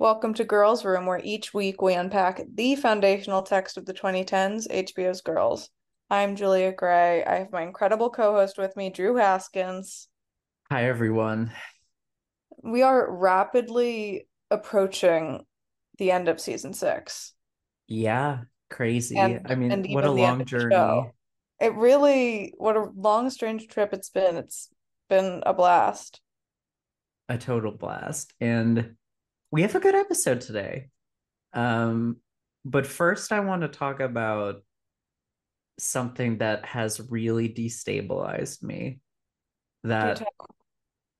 Welcome to Girls Room, where each week we unpack the foundational text of the 2010s, HBO's Girls. I'm Julia Gray. I have my incredible co host with me, Drew Haskins. Hi, everyone. We are rapidly approaching the end of season six. Yeah, crazy. And, I mean, what a even the end long journey. It really, what a long, strange trip it's been. It's been a blast. A total blast. And we have a good episode today. Um, but first I want to talk about something that has really destabilized me that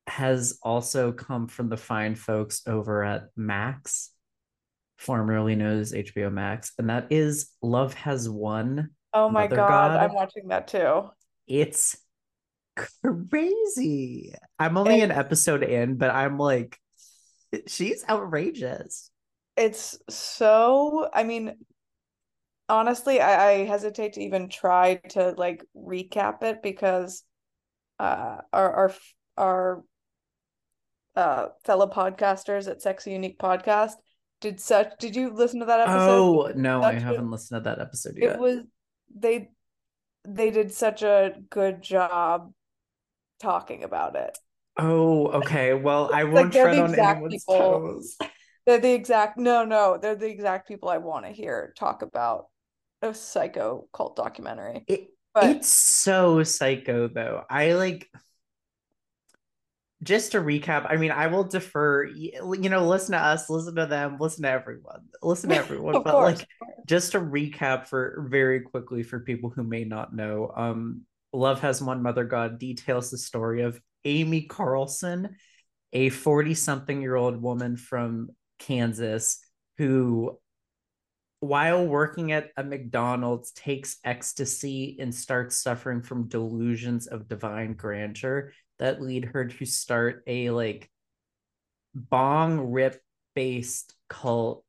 has also come from the fine folks over at Max, formerly known as HBO Max, and that is Love Has Won. Oh my God, God. I'm watching that too. It's crazy. I'm only an episode in, but I'm like, she's outrageous. it's so, I mean, honestly, I, I hesitate to even try to like recap it because uh our our our uh fellow podcasters at Sexy Unique Podcast did such did you listen to that episode? Oh, no, I such a haven't listened to that episode yet. it was they they did such a good job talking about it. Oh, okay. Well, I Like won't they're tread the on exact anyone's people toes. they're the exact no no they're the exact people I want to hear talk about a psycho cult documentary. It But it's so psycho though. I like just to recap, I mean, I will defer, you know, listen to us, listen to them, listen to everyone, listen to everyone. But course, like, just to recap for very quickly for people who may not know, um, Love Has Won Mother God details the story of Amy Carlson, a 40 something year old woman from Kansas who, while working at a McDonald's, takes ecstasy and starts suffering from delusions of divine grandeur that lead her to start a like bong rip based cult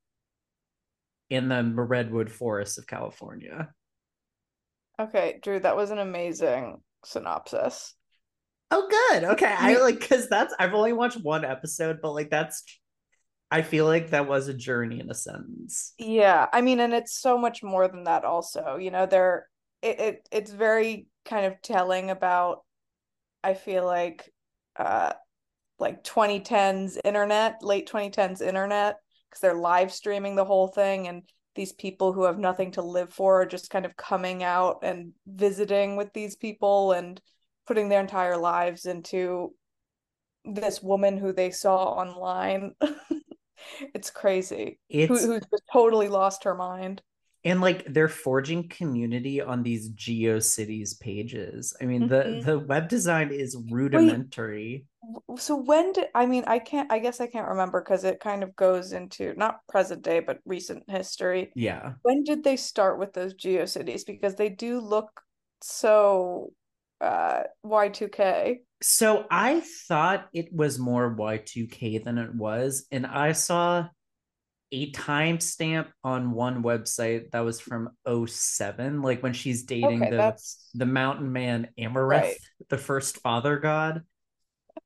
in the redwood forests of California. Okay, Drew, that was an amazing synopsis. Oh, good. Okay, I like because that's I've only watched one episode, but like that's I feel like that was a journey in a sentence. yeah, I mean, and it's so much more than that also. You know, there it, it it's very kind of telling about, I feel like, uh like 2010s internet, late 2010s internet, because they're live streaming the whole thing and these people who have nothing to live for are just kind of coming out and visiting with these people and putting their entire lives into this woman who they saw online. It's crazy. Who It's who's just totally lost her mind. and like they're forging community on these GeoCities pages. I mean, the Mhm. the web design is rudimentary. w- so when did I mean I can't I guess I can't remember because it kind of goes into not present day but recent history. Yeah. When did they start with those GeoCities? Because they do look so uh Y2K. So I thought it was more Y2K than it was, and I saw a timestamp on one website that was from '07, like when she's dating Okay, the that's the mountain man Amerith, right. the first father god.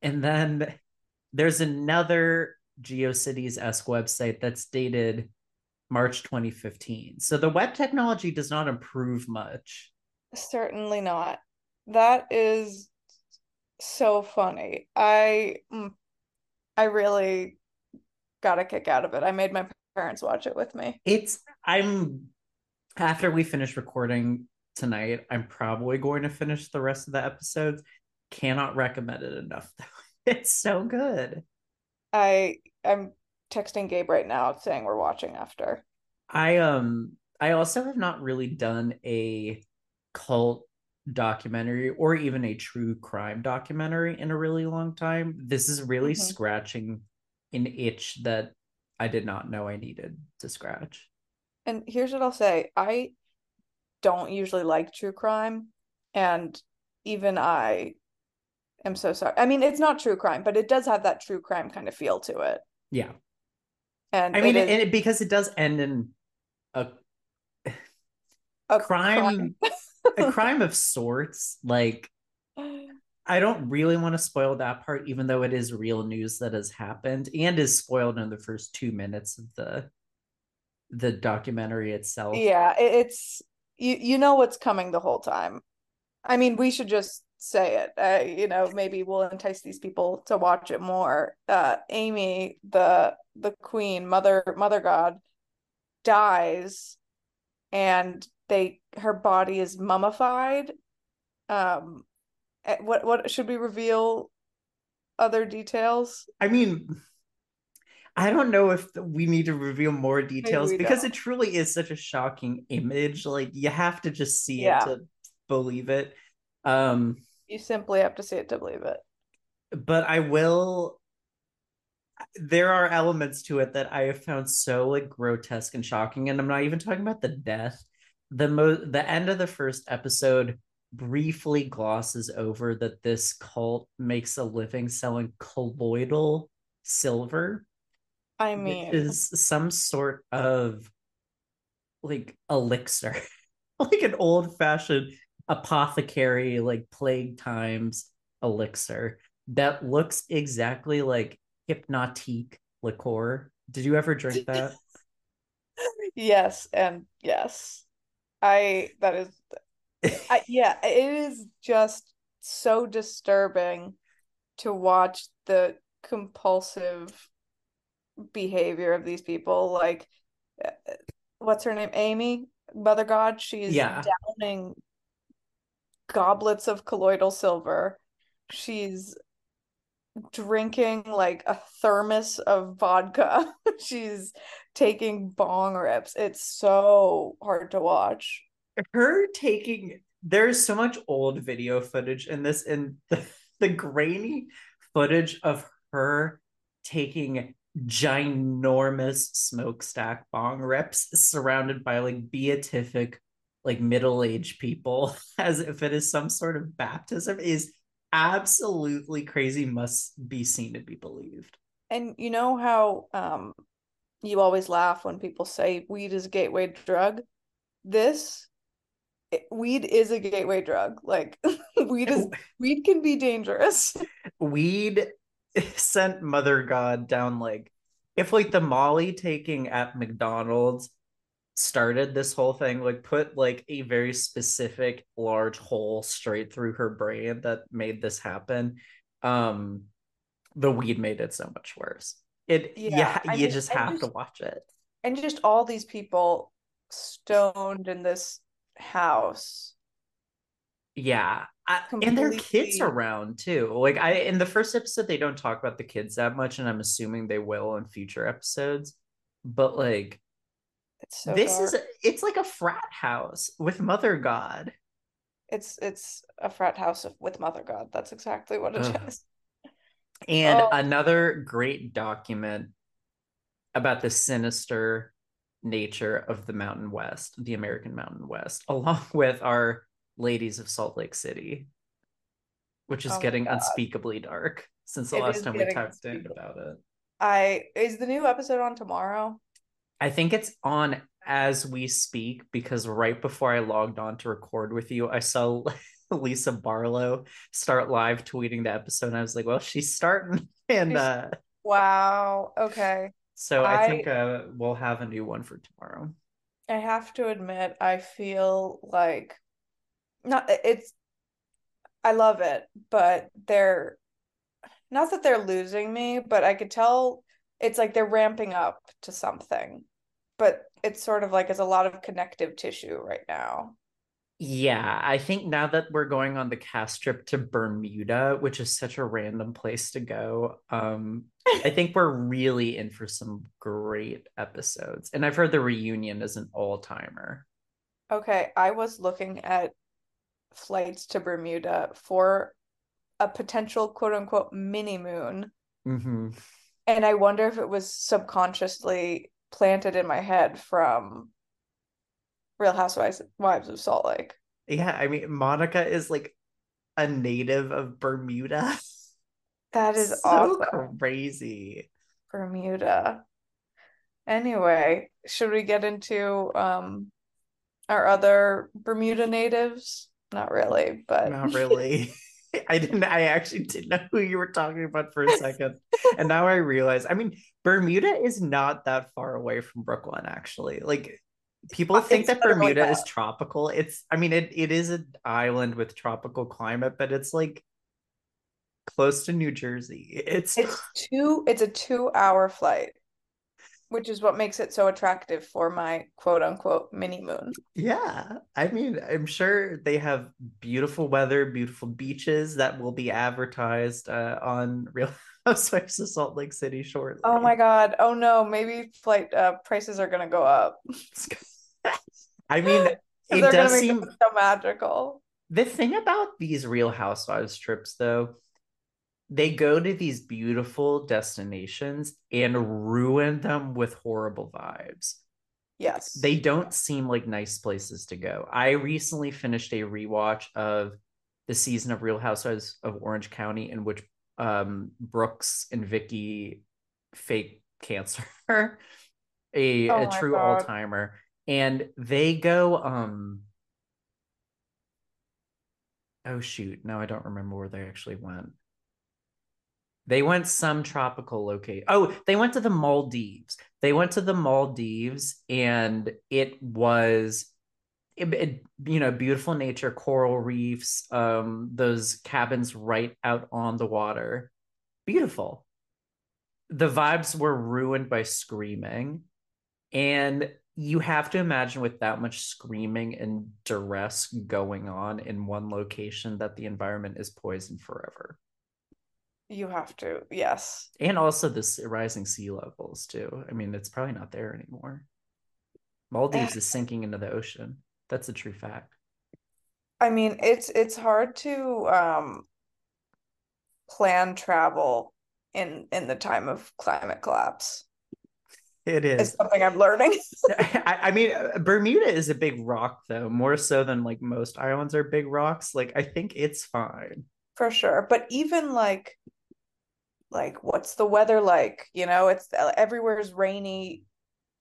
And then there's another GeoCities-esque website that's dated March 2015. So the web technology does not improve much. Certainly not. That is so funny. I mm, I really got a kick out of it. I made my parents watch it with me. It's I'm after we finish recording tonight, I'm probably going to finish the rest of the episodes. Cannot recommend it enough. though. It's so good. I I'm texting Gabe right now saying we're watching after. I um I also have not really done a cult documentary or even a true crime documentary in a really long time. This is really hmm scratching an itch that I did not know I needed to scratch. And here's what I'll say. I don't usually like true crime, and even I am so sorry. I mean, it's not true crime, but it does have that true crime kind of feel to it. Yeah. And I mean, and it, because it does end in a a crime. crime a crime of sorts like I don't really want to spoil that part, even though it is real news that has happened and is spoiled in the first two minutes of the the documentary itself. Yeah, it's you you know what's coming the whole time. I mean, we should just say it. Uh, you know, maybe we'll entice these people to watch it more. Uh, Amy, the the queen, mother mother god, dies, and they her body is mummified. Um, eh, what what should we reveal? Other details? I mean, I don't know if we need to reveal more details because don't. it truly is such a shocking image. Like you have to just see yeah. it to believe it. Um you simply have to see it to believe it. But I will there are elements to it that I have found so like grotesque and shocking and I'm not even talking about the death. The mo the end of the first episode briefly glosses over that this cult makes a living selling colloidal silver I mean, is some sort of like elixir, like an old fashioned apothecary, like plague times elixir that looks exactly like Hpnotiq liqueur. Did you ever drink that? yes, and yes. I that is I, yeah, it is just so disturbing to watch the compulsive behavior of these people like uh, what's her name? Amy? Mother god? She's yeah. downing goblets of colloidal silver. She's drinking like a thermos of vodka. She's taking bong rips. It's so hard to watch. Her taking there's so much old video footage in this and the, the grainy footage of her taking ginormous smokestack bong rips surrounded by like beatific like middle-aged people as if it is some sort of baptism is absolutely crazy must be seen to be believed. And you know how um you always laugh when people say weed is a gateway drug? This it, weed is a gateway drug. Like weed is weed can be dangerous. Weed sent Mother God down like if like the Molly taking at McDonald's started this whole thing, like put like a very specific large hole straight through her brain that made this happen. Um the weed made it so much worse. It yeah, yeah you just have just, to watch it. And just all these people stoned in this house. Yeah. I, and their kids around too. Like I in the first episode they don't talk about the kids that much and I'm assuming they will in future episodes. But like so this dark. is it's like a frat house with Mother God. It's it's a frat house with Mother God. That's exactly what it Ugh. is. And oh. another great document about the sinister nature of the Mountain West, the American Mountain West, along with our ladies of Salt Lake City, which is oh getting unspeakably dark since the it last time we talked in about it. I is the new episode on tomorrow? I think it's on as we speak because right before I logged on to record with you, I saw Lisa Barlow start live tweeting the episode. And I was like, well, she's starting. And uh wow. Okay. So I, I think uh, we'll have a new one for tomorrow. I have to admit, I feel like not it's I love it, but they're not that they're losing me, but I could tell it's like they're ramping up to something. But it's sort of like it's a lot of connective tissue right now. Yeah, I think now that we're going on the cast trip to Bermuda, which is such a random place to go, um, I think we're really in for some great episodes. And I've heard the reunion is an all timer. Okay, I was looking at flights to Bermuda for a potential quote unquote mini moon. Mm-hmm. And I wonder if it was subconsciously planted in my head from Real Housewives Wives of Salt Lake. Yeah, I mean Monica is like a native of Bermuda. That is so awesome. crazy. Bermuda. Anyway, should we get into um our other Bermuda natives? Not really, but not really. I didn't. I actually didn't know who you were talking about for a second, and now I realize. I mean, Bermuda is not that far away from Brooklyn. Actually, like people think that Bermuda is that. tropical. It's. I mean, it it is an island with tropical climate, but it's like close to New Jersey. It's It's two, it's a two hour flight, which is what makes it so attractive for my quote unquote mini moon. yeah. I mean, I'm sure they have beautiful weather, beautiful beaches that will be advertised uh, on Real Housewives of Salt Lake City shortly. Oh my God. Oh no, maybe flight uh, prices are gonna go up. I mean, it does seem it so magical. the thing about these Real Housewives trips, though, they go to these beautiful destinations and ruin them with horrible vibes. Yes. They don't seem like nice places to go. I recently finished a rewatch of the season of Real Housewives of Orange County in which um, Brooks and Vicki fake cancer, a, Oh a true all timer, and they go. Um, oh shoot, no, I don't remember where they actually went. They went some tropical location. Oh, they went to the Maldives. They went to the Maldives, and it was, it, it- you know, beautiful nature, coral reefs, um, those cabins right out on the water, beautiful. The vibes were ruined by screaming, and you have to imagine with that much screaming and duress going on in one location that the environment is poisoned forever You have to. Yes. and also this rising sea levels too. I mean, it's probably not there anymore. Maldives is sinking into the ocean. That's a true fact. I mean, it's it's hard to um plan travel in in the time of climate collapse. It It's something I'm learning. I, I mean, uh, Bermuda is a big rock though, more so than like most islands are big rocks. Like, I think it's fine. For sure. But even like like what's the weather like? You know, it's everywhere is rainy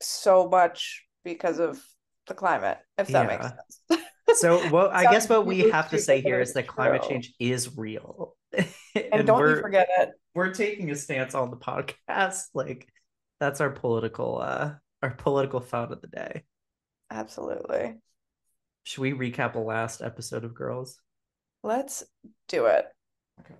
so much because of the climate, if that makes sense. So, well, I guess what we have to say here is that climate change is real, And don't you forget it. we're taking a stance on the podcast. Like, that's our political uh our political thought of the day. Absolutely. Should we recap a last episode of Girls? Let's do it. Okay.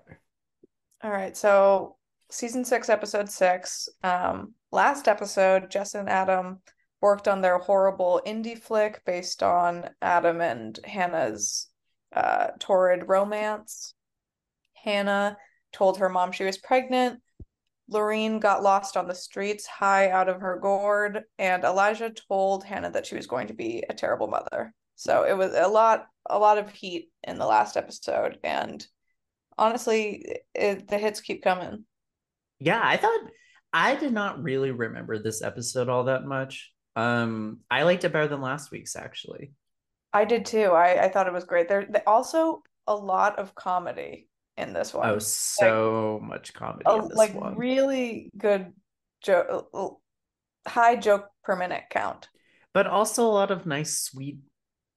All right, so season six, episode six. Um, last episode, Jess and Adam worked on their horrible indie flick based on Adam and Hannah's uh, torrid romance. Hannah told her mom she was pregnant. Loreen got lost on the streets, high out of her gourd, and Elijah told Hannah that she was going to be a terrible mother. So it was a lot, a lot of heat in the last episode, and honestly, it, the hits keep coming. Yeah, I thought I did not really remember this episode all that much. Um, I liked it better than last week's actually. I did too. I I thought it was great. There also a lot of comedy in this one. Oh, so much comedy A- in this like one. really good joke, high joke per minute count. but also a lot of nice, sweet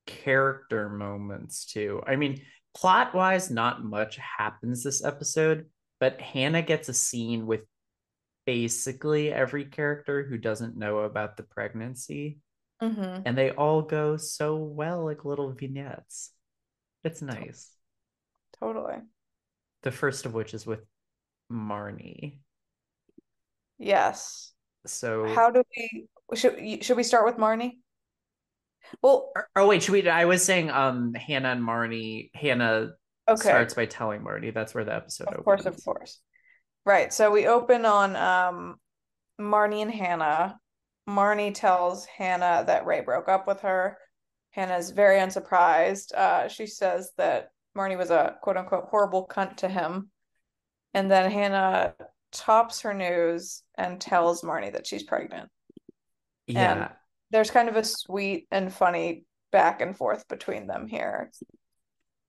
character moments too. I mean, plot wise, not much happens this episode, but Hannah gets a scene with basically every character who doesn't know about the pregnancy, hmm and they all go so well, like little vignettes. It's nice. Totally. The first of which is with Marnie. Yes. So, How do we should should we start with Marnie? Well, oh wait, should we? I was saying, um, Hannah and Marnie. Hannah okay. starts by telling Marnie. That's where the episode Of opens. course, of course. Right. So we open on um Marnie and Hannah. Marnie tells Hannah that Ray broke up with her. Hannah's very unsurprised. Uh, she says that Marnie was a quote unquote horrible cunt to him. And then Hannah tops her news and tells Marnie that she's pregnant. Yeah. There's kind of a sweet and funny back and forth between them here.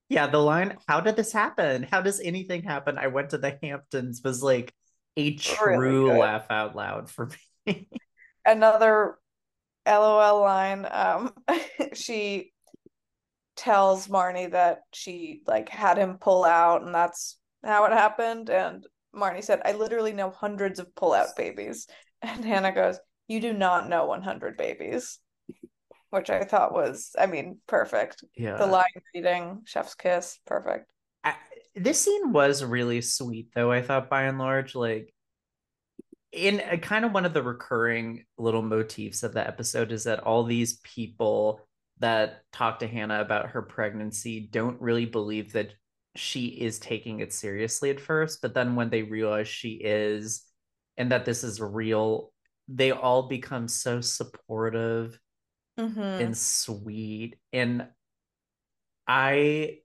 Yeah, the line, how did this happen? How does anything happen? I went to the Hamptons was like a true good. laugh out loud for me. another LOL line. Um, she tells Marnie that she like had him pull out and that's how it happened. And Marnie said, I literally know hundreds of pull out babies. And Hannah goes, You do not know 100 babies. Which I thought was, I mean, perfect. Yeah. The line reading, chef's kiss, perfect. I, this scene was really sweet, though, I thought by and large. Like, in a, kind of one of the recurring little motifs of the episode is that all these people that talk to Hannah about her pregnancy don't really believe that she is taking it seriously at first, but then when they realize she is and that this is real, they all become so supportive Mm-hmm. and sweet. And I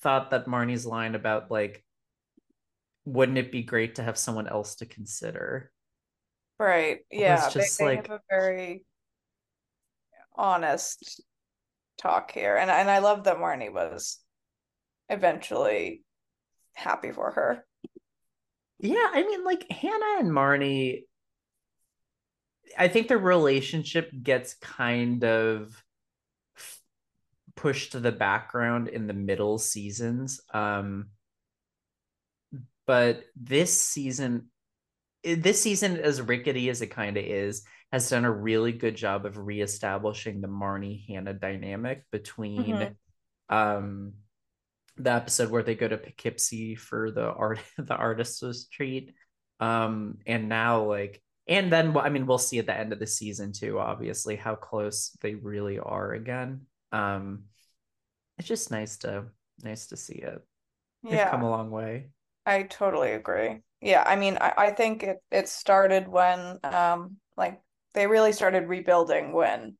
thought that Marnie's line about like, wouldn't it be great to have someone else to consider? Right. Yeah. They, just they like- have a very honest talk here. And and I love that Marnie was eventually happy for her. Yeah, I mean, like Hannah and Marnie, I think the relationship gets kind of pushed to the background in the middle seasons. Um, but this season, this season, as rickety as it kind of is, has done a really good job of reestablishing the Marnie Hannah dynamic between Mhm. um the episode where they go to Poughkeepsie for the art the artist's retreat um and now like and then I mean we'll see at the end of the season too obviously how close they really are again um it's just nice to nice to see it they've Yeah. come a long way I totally agree. Yeah, I mean, I, I think it it started when um like they really started rebuilding when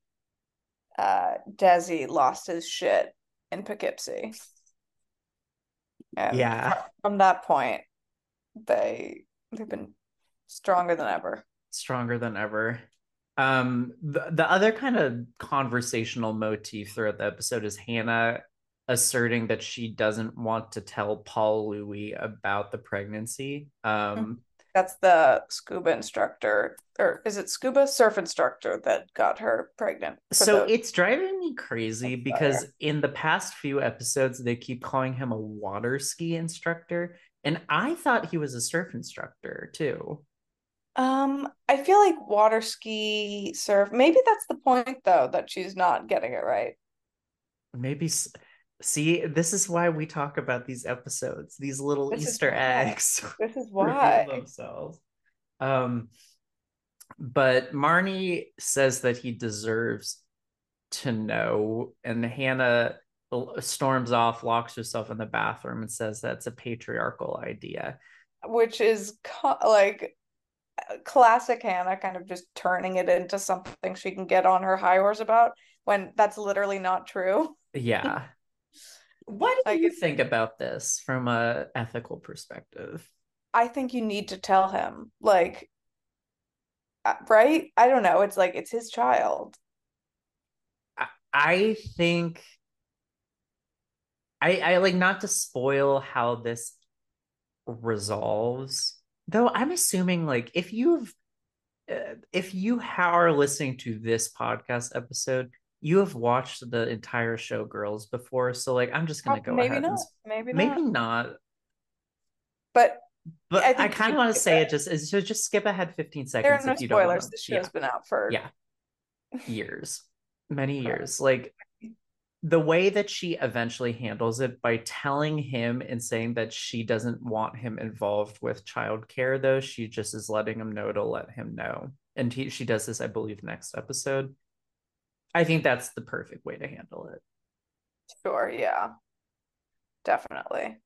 uh Desi lost his shit in Poughkeepsie. And Yeah. from that point, they they've been stronger than ever. Stronger than ever um the, the other kind of conversational motif throughout the episode is Hannah asserting that she doesn't want to tell Paul Louis about the pregnancy um That's the scuba instructor, or is it scuba surf instructor that got her pregnant? So the- it's driving me crazy because in the past few episodes, they keep calling him a water ski instructor. And I thought he was a surf instructor too. Um, I feel like water ski surf. Maybe that's the point though, that she's not getting it right. Maybe, see, this is why we talk about these episodes, these little This Easter eggs This is why. themselves. Um, but Marnie says that he deserves to know, and Hannah storms off, locks herself in the bathroom, and says that's a patriarchal idea. Which is co like classic Hannah kind of just turning it into something she can get on her high horse about when that's literally not true. Yeah. What do Like you think about this from a ethical perspective? I think you need to tell him, like, uh, right? I don't know. It's like it's his child. I, I think I I like not to spoil how this resolves. Though I'm assuming like if you've uh, if you are listening to this podcast episode, you have watched the entire show Girls before, so like I'm just gonna Prob- go maybe ahead not. and Maybe not. maybe not, But but I I, kind of want to say it just is so just skip ahead 15 seconds there are no if you don't want spoilers. to. This show's been out for yeah years many years like the way that she eventually handles it by telling him and saying that she doesn't want him involved with childcare though she just is letting him know to let him know and he, she does this i believe next episode i think that's the perfect way to handle it sure. Yeah, definitely.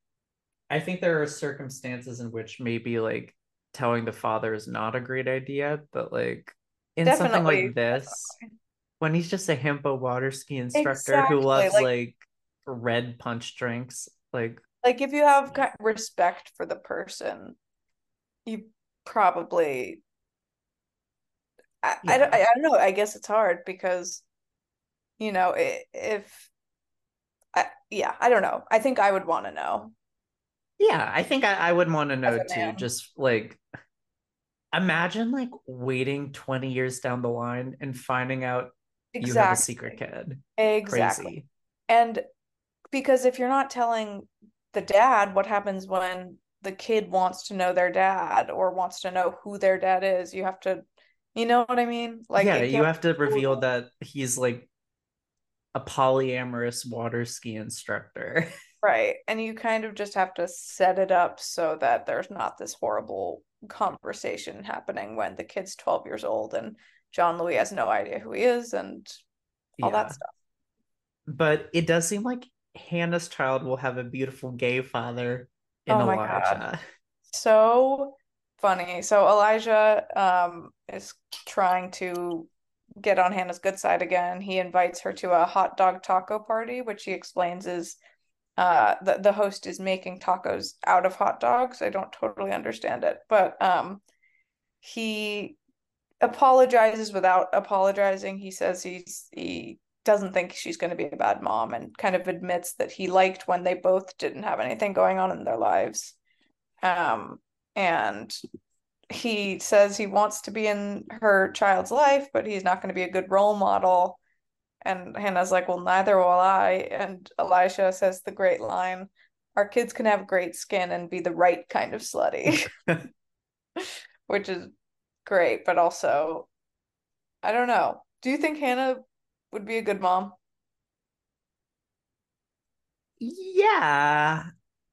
i think there are circumstances in which maybe like telling the father is not a great idea but like in something like this definitely. When he's just a himpo water ski instructor who loves like- like, red punch drinks like Like if you have respect for the person, you probably. I, I, don't, I don't know. I guess it's hard because, you know, if. I, yeah, I don't know. I think I would want to know. yeah i think i, I would want to know too man. just like imagine like waiting 20 years down the line and finding out you have a secret kid. Exactly. crazy. And because if you're not telling the dad what happens when the kid wants to know their dad or wants to know who their dad is you have to you know what i mean? Like yeah you have to reveal that he's like a polyamorous water ski instructor. Right. And you kind of just have to set it up so that there's not this horrible conversation happening when the kid's 12 years old and john louis has no idea who he is and all yeah. that stuff. But it does seem like hannah's child will have a beautiful gay father in oh elijah so funny. So elijah um is trying to get on hannah's good side again. He invites her to a hot dog taco party which he explains is uh, the, the host is making tacos out of hot dogs. I don't totally understand it, but um, he apologizes without apologizing. He says he's he doesn't think she's going to be a bad mom and kind of admits that he liked when they both didn't have anything going on in their lives. Um, and he says he wants to be in her child's life, but he's not going to be a good role model and Hannah's like, well, neither will I. And Elijah says the great line, our kids can have great skin and be the right kind of slutty, which is great, but also, I don't know. Do you think Hannah would be a good mom? Yeah.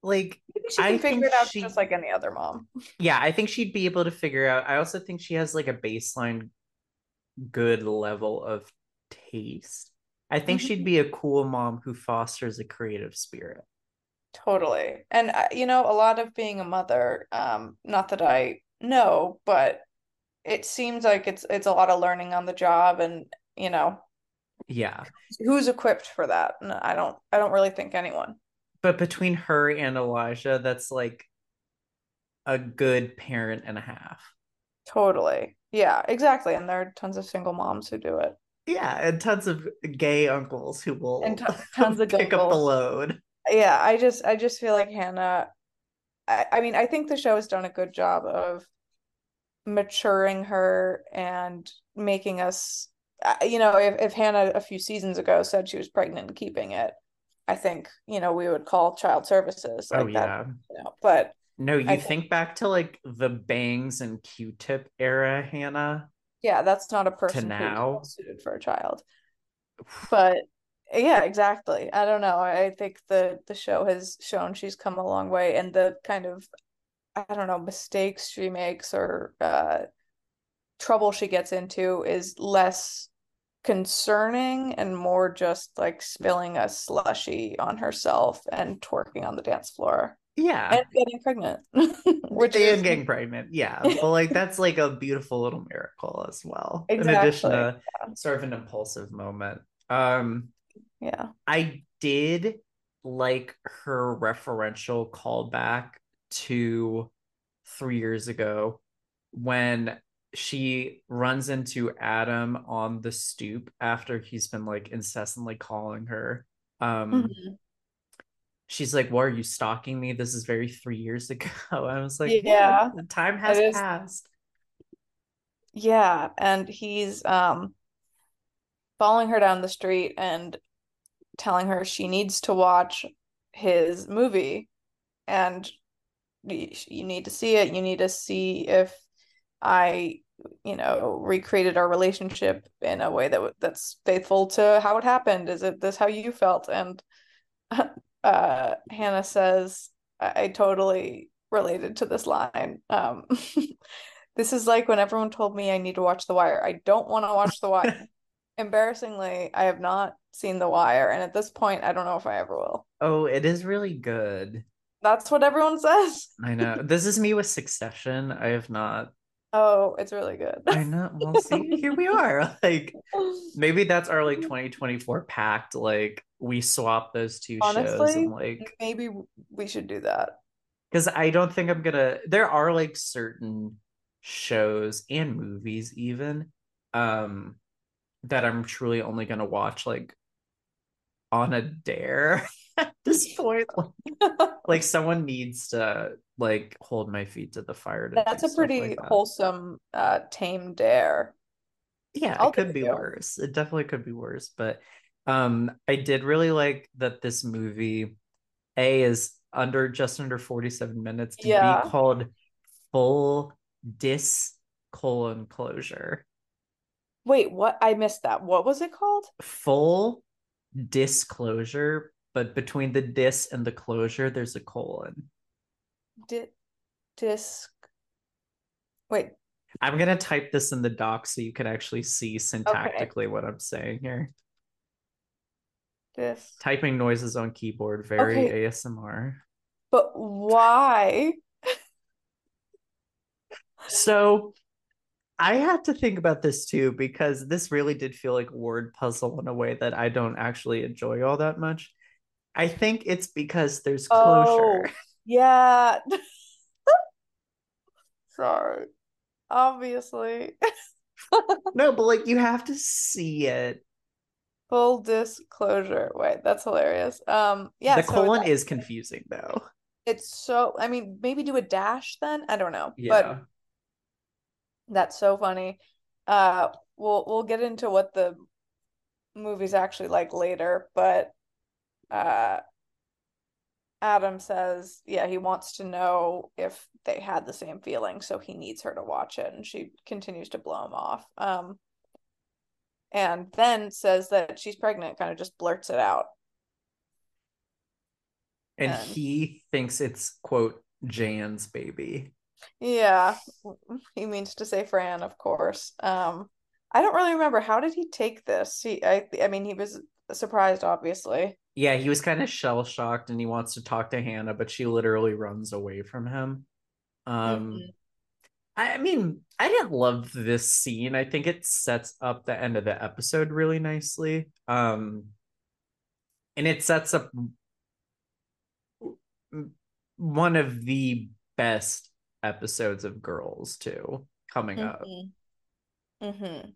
Like she can I figure it out she... just like any other mom. Yeah, I think she'd be able to figure out. I also think she has like a baseline good level of taste. I think mm-hmm. she'd be a cool mom who fosters a creative spirit. Totally. And uh, you know, a lot of being a mother, um not that I know, but it seems like it's it's a lot of learning on the job and, you know, yeah. Who's equipped for that? I don't I don't really think anyone. But between her and Elijah, that's like a good parent and a half. Totally. Yeah, exactly. And there are tons of single moms who do it. Yeah, and tons of gay uncles who will and t- tons of pick uncles. up the load. Yeah, I just I just feel like Hannah. I, I mean, I think the show has done a good job of maturing her and making us. Uh, you know, if if Hannah a few seasons ago said she was pregnant and keeping it, I think you know we would call child services. Like oh yeah. That, you know, but no, you think, think back to like the bangs and Q-tip era, Hannah yeah that's not a person now suited for a child but yeah exactly i don't know i think the the show has shown she's come a long way and the kind of i don't know mistakes she makes or uh trouble she gets into is less concerning and more just like spilling a slushy on herself and twerking on the dance floor. Yeah. And getting pregnant which and is... getting pregnant yeah. But like that's like a beautiful little miracle as well. Exactly. in addition to yeah. sort of an impulsive moment. Um yeah. I did like her referential callback to three years ago when she runs into adam on the stoop after he's been like incessantly calling her um mm-hmm she's like, "Why are you stalking me? This is very three years ago." I was like, "Yeah, the time has passed." Yeah, and he's um following her down the street and telling her she needs to watch his movie and you need to see it you need to see if i you know recreated our relationship in a way that that's faithful to how it happened is it this how you felt and uh, Hannah says, I-, I totally related to this line. Um, this is like when everyone told me I need to watch The Wire. I don't want to watch The Wire. Embarrassingly, I have not seen The Wire, and at this point, I don't know if I ever will. Oh, it is really good. That's what everyone says. I know. This is me with Succession. I have not Oh, it's really good. I know. Well, see, here we are. Like, maybe that's our like 2024 pact. Like, we swap those two Honestly, shows and like maybe we should do that. Because I don't think I'm gonna. There are like certain shows and movies even um that I'm truly only gonna watch like on a dare at this point. like someone needs to like hold my feet to the fire. To That's a pretty like that. wholesome, uh, tame dare. Yeah, I'll it could be you. worse. It definitely could be worse, but Um, I did really like that this movie A is under just under 47 minutes to Yeah. be called full dis colon closure. Wait, what? I missed that. What was it called? Full disclosure, but between the dis and the closure, there's a colon. Di- disc. Wait, I'm gonna type this in the doc so you can actually see syntactically what I'm saying here. disc. Typing noises on keyboard, very Okay. ASMR. But why? So I had to think about this too because this really did feel like a word puzzle in a way that I don't actually enjoy all that much. I think it's because there's closure. Oh, yeah. Sorry. Obviously. No, but like you have to see it. Full disclosure. Wait, that's hilarious. Um, yeah, the so colon that- is confusing though. it's so, I mean, maybe do a dash then? I don't know. But Yeah. That's so funny. Uh, we'll we'll get into what the movie's actually like later, but uh, Adam says, yeah, he wants to know if they had the same feeling, so he needs her to watch it, and she continues to blow him off. Um, and then says that she's pregnant, kind of just blurts it out. and And- he thinks it's quote Jan's baby. Yeah, he means to say Fran, of course. Um, I don't really remember how did he take this? He, I, I mean, he was surprised, obviously. Yeah, he was kind of shell shocked and he wants to talk to Hannah, but she literally runs away from him. Um, Mhm. I, mean, I didn't love this scene. I think it sets up the end of the episode really nicely. Um, and it sets up one of the best episodes of Girls too coming up. Mm-hmm. Mm-hmm.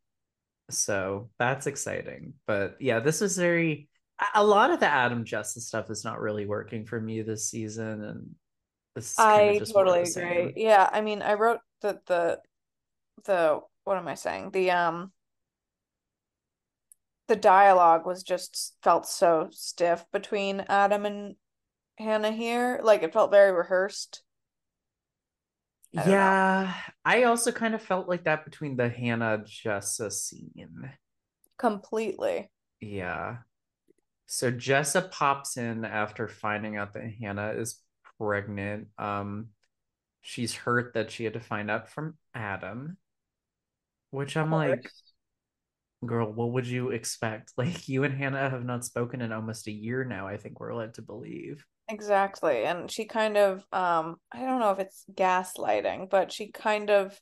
So that's exciting. But yeah, this is very a- lot of the Adam Jessa stuff is not really working for me this season, and this is I just more of totally agree. same. Yeah, I mean, I wrote that the the what am I saying? The um the dialogue was just felt so stiff between Adam and Hannah here. Like it felt very rehearsed. I. Yeah, I also kind of felt like that between the Hannah Jessa scene. Completely. Yeah. So Jessa pops in after finding out that Hannah is pregnant. Um, she's hurt that she had to find out from Adam, which I'm like, girl, what would you expect? Like you and Hannah have not spoken in almost a year now, I think we're led to believe. Exactly. And she kind of um I don't know if it's gaslighting, but she kind of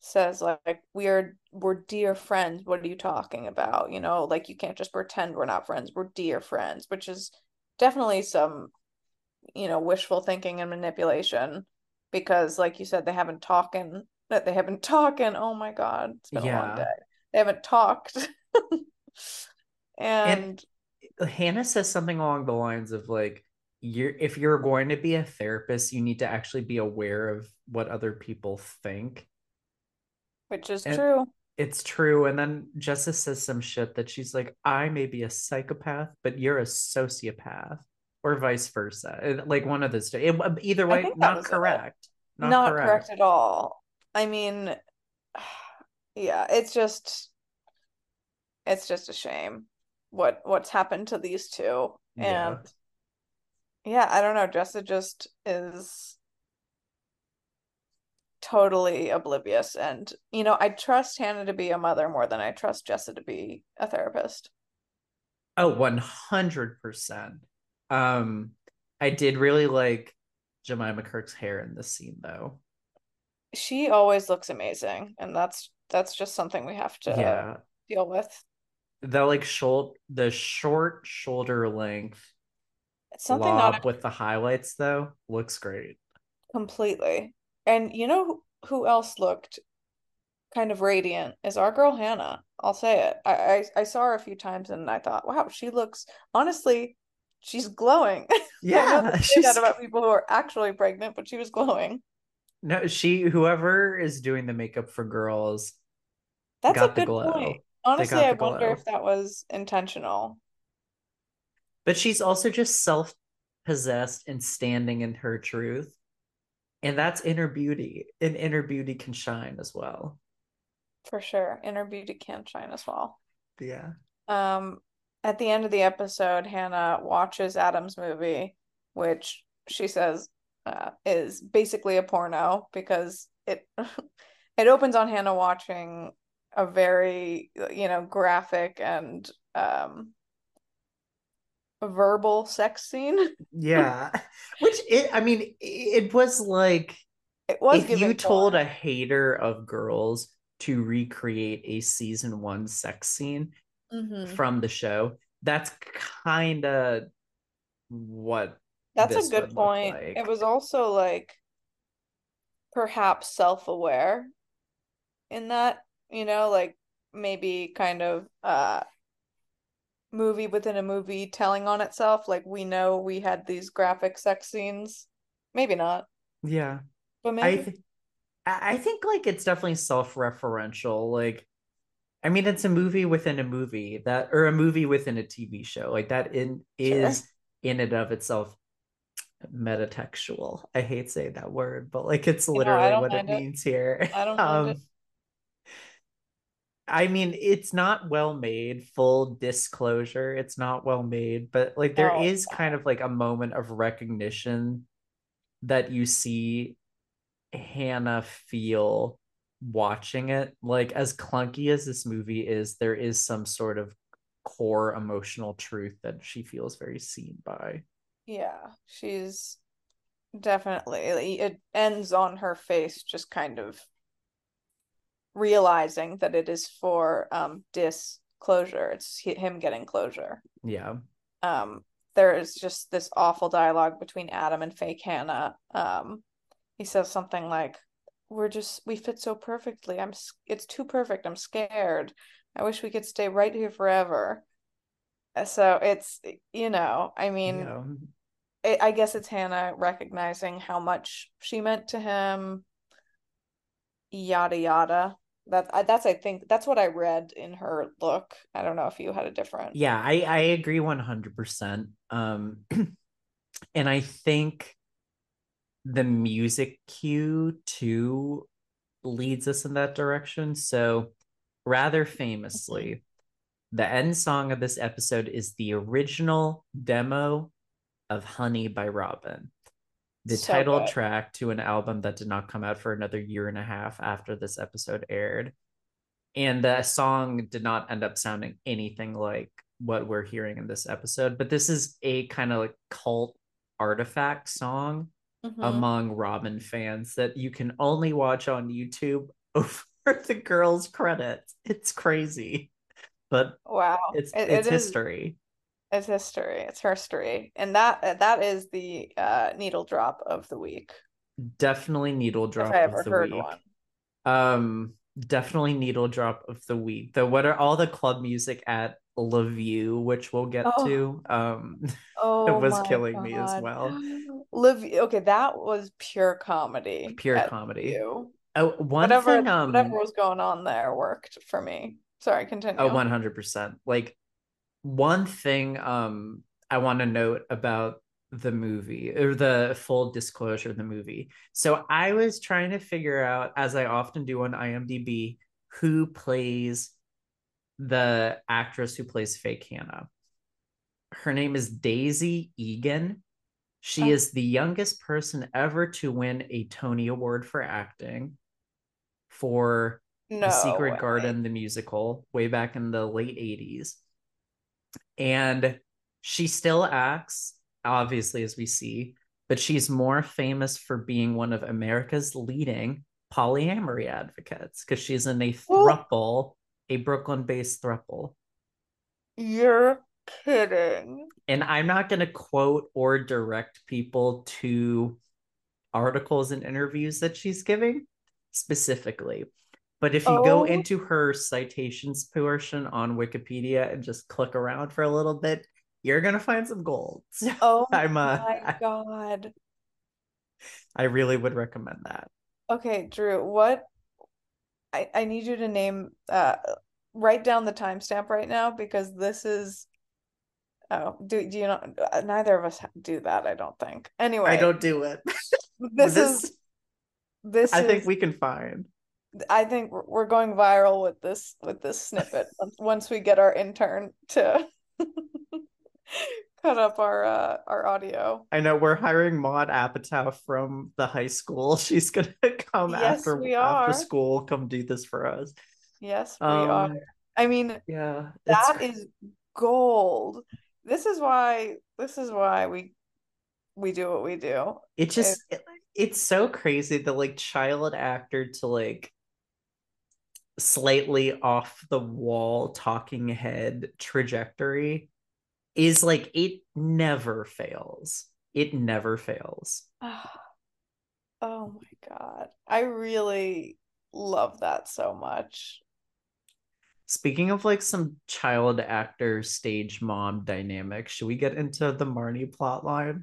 says like we're we're dear friends. What are you talking about? You know, like you can't just pretend we're not friends. We're dear friends, which is definitely some, you know, wishful thinking and manipulation because like you said they haven't talking that they haven't talking. Oh my God, it's been a long Yeah. day. They haven't talked. And Hannah says something along the lines of like, you're if you're going to be a therapist, you need to actually be aware of what other people think. Which is And- true. It's true. And then Jessa says some shit that she's like, I may be a psychopath, but you're a sociopath, or vice versa. Like one of those. two. Um, either way, not correct. Not, not correct. correct at all. I mean, yeah, it's just it's just a shame what what's happened to these two. Yeah. And yeah, I don't know, Jessa just is totally oblivious and you know, I trust Hannah to be a mother more than I trust Jessa to be a therapist. Oh, 100%. Um, I did really like Jemima Kirk's hair in this scene though. She always looks amazing, and that's that's just something we have to Yeah. deal with. The like short the short shoulder length It's something lob not with the highlights though looks great. Completely. And you know who, else looked kind of radiant is our girl Hannah. I'll say it. I, I I saw her a few times and I thought, wow, she looks honestly, she's glowing. Yeah, she's that about people who are actually pregnant, but she was glowing. no she whoever is doing the makeup for girls That's a good glow. point. honestly, I wonder if that was intentional. But she's also just self possessed and standing in her truth. And that's inner beauty. And inner beauty can shine as well. For sure. Inner beauty can shine as well. Yeah. Um at the end of the episode, Hannah watches Adam's movie, which she says uh, is basically a porno because it it opens on Hannah watching a very you know graphic and um verbal sex scene. yeah. Which it I mean it was like it was if you told a hater of girls to recreate a season 1 sex scene mm-hmm. from the show, that's kind of what That's a good point. Like. It was also like perhaps self-aware in that, you know, like maybe kind of uh movie within a movie telling on itself. Like we know we had these graphic sex scenes. Maybe not. Yeah. But maybe. I, th- I think like it's definitely self-referential. Like I mean it's a movie within a movie that or a movie within a TV show. Like that in is sure. in and of itself metatextual. I hate saying that word, but like it's literally what it, it, means here. I don't um, I mean, it's not well made, full disclosure. It's not well made, but like there oh, is kind of like a moment of recognition that you see Hannah feel watching it. Like, as clunky as this movie is, there is some sort of core emotional truth that she feels very seen by. Yeah, she's definitely, it ends on her face, just kind of realizing that it is for um disclosure. It's him getting closure. Yeah. Um there is just this awful dialogue between adam and fake hannah. Um he says something like we're just we fit so perfectly. I'm it's too perfect. I'm scared. I wish we could stay right here forever. Uh, so it's you know i mean yeah. it, i guess it's hannah recognizing how much she meant to him yada yada that that's I think that's what I read in her look. I don't know if you had a different. Yeah, I I agree one hundred percent. Um, and I think the music cue too leads us in that direction. So, rather famously, the end song of this episode is the original demo of "Honey" by Robyn the so title good. track to an album that did not come out for another year and a half after this episode aired. And the song did not end up sounding anything like what we're hearing in this episode, but this is a kind of like cult artifact song mm-hmm. among Robyn fans that you can only watch on YouTube over the girls' credits. It's crazy. But wow, it's it, it's it history. It's history. It's history, and that that is the uh, needle drop of the week. Definitely needle drop. If I ever heard week. one. Um, definitely needle drop of the week. Though, what are all the club music at La View, which we'll get oh. to? Um, oh, it was killing God. me as well. Live. Okay, that was pure comedy. Pure comedy. Oh, one whatever, thing. Um, whatever was going on there worked for me. Sorry, continue. Oh, one hundred percent. Like one thing um I want to note about the movie or the full disclosure of the movie. So I was trying to figure out, as I often do on IMDb, who plays the actress who plays fake Hannah. Her name is Daisy Egan. She oh. is the youngest person ever to win a Tony Award for acting for no The Secret way. Garden, the musical, way back in the late 80s and she still acts obviously as we see but she's more famous for being one of america's leading polyamory advocates because she's in a thruple a brooklyn based thruple. You're kidding. And i'm not going to quote or direct people to articles and interviews that she's giving specifically but if you oh. go into her citations portion on Wikipedia and just click around for a little bit, you're gonna find some gold. So oh I'm, uh, my god! I really would recommend that. Okay, Drew. What? I I need you to name uh write down the timestamp right now because this is oh do, do you not neither of us do that i don't think anyway I don't do it. this, is this I is, think we can find. I think we're- going viral with this with this snippet once- we get our intern to cut up our uh our audio. I know we're hiring Maud Apatow from the high school. She's gonna come Yes, after after school, come do this for us. Yes, we Um, are. I mean, Yeah, that is gold. This is why this is why we we do what we do. it just it- it's so crazy the like child actor to like slightly off the wall talking head trajectory is like it never fails. It never fails. Oh my God. I really love that so much. Speaking of like some child actor stage mom dynamic, should we get into the Marnie plotline?